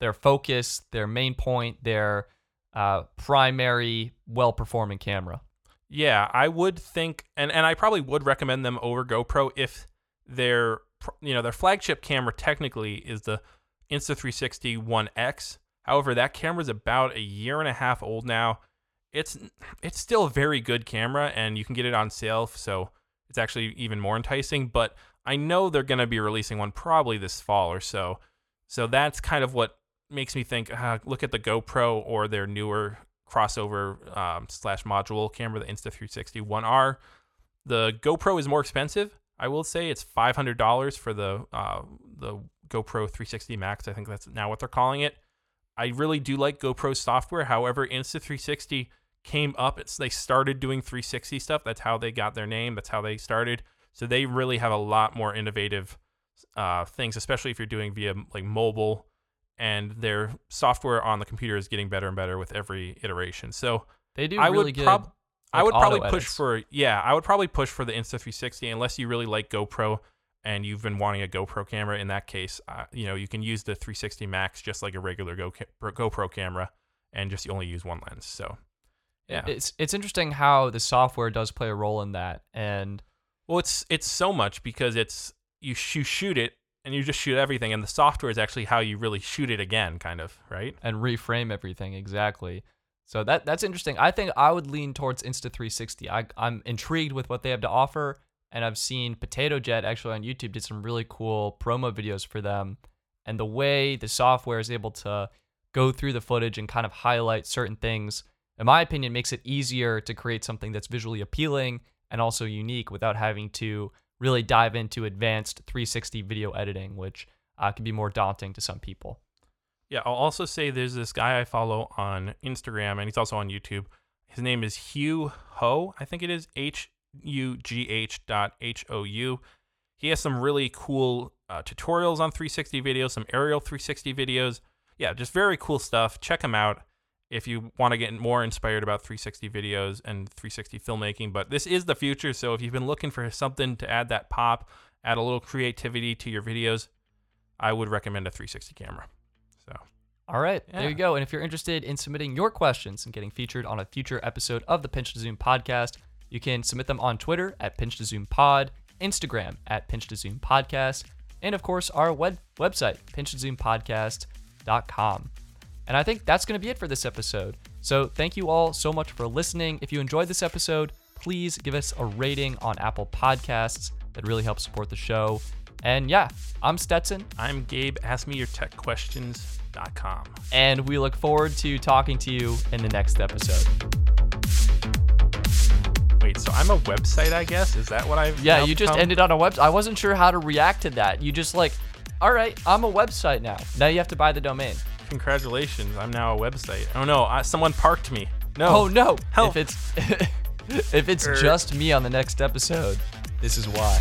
their focus, their main point, their uh, primary, well-performing camera. Yeah, I would think, and, and I probably would recommend them over GoPro if their you know their flagship camera technically is the Insta360 One X. However, that camera is about a year and a half old now. It's it's still a very good camera, and you can get it on sale, so it's actually even more enticing. But I know they're going to be releasing one probably this fall or so. So that's kind of what makes me think. Uh, look at the GoPro or their newer crossover um, slash module camera, the Insta360 One R. The GoPro is more expensive. I will say it's five hundred dollars for the uh, the GoPro 360 Max. I think that's now what they're calling it. I really do like GoPro software. However, Insta360 came up. It's they started doing 360 stuff. That's how they got their name. That's how they started. So they really have a lot more innovative uh, things, especially if you're doing via like mobile. And their software on the computer is getting better and better with every iteration. So They do I really would good. prob- I would probably auto push for yeah, I would probably push for the Insta360 unless you really like GoPro and you've been wanting a GoPro camera. In that case, uh, you know you can use the 360 Max just like a regular Go GoPro camera and just only use one lens. So yeah, It's it's interesting how the software does play a role in that, and well, it's it's so much because it's you sh- you shoot it and you just shoot everything, and the software is actually how you really shoot it again, kind of right. and reframe everything exactly. So that that's interesting. I think I would lean towards Insta360. I, I'm intrigued with what they have to offer, and I've seen Potato Jet actually on YouTube did some really cool promo videos for them, and the way the software is able to go through the footage and kind of highlight certain things, in my opinion, makes it easier to create something that's visually appealing and also unique without having to really dive into advanced 360 video editing, which uh, can be more daunting to some people. Yeah, I'll also say there's this guy I follow on Instagram, and he's also on YouTube. His name is Hugh Hou, I think it is H U G H dot H O U. He has some really cool uh, tutorials on 360 videos, some aerial 360 videos. Yeah, just very cool stuff. Check him out if you want to get more inspired about 360 videos and 360 filmmaking. But this is the future, so if you've been looking for something to add that pop, add a little creativity to your videos, I would recommend a 360 camera. So. All right, there you go. And if you're interested in submitting your questions and getting featured on a future episode of the Pinch to Zoom podcast, you can submit them on Twitter at Pinch to Zoom Pod, Instagram at Pinch to Zoom Podcast, and of course our web website, pinchtozoompodcast.com. And I think that's going to be it for this episode. So thank you all so much for listening. If you enjoyed this episode, please give us a rating on Apple Podcasts. That really helps support the show. And yeah, I'm Stetson, I'm Gabe. Ask me your tech questions.com. and we look forward to talking to you in the next episode. Wait, so I'm a website, I guess? Is that what I've Yeah, you just ended on a website. I wasn't sure how to react to that. You just like, all right, I'm a website now. Now you have to buy the domain. Congratulations, I'm now a website. Oh no, I, someone parked me. No. Oh no! Help. If it's if it's Er. just me on the next episode, this is why.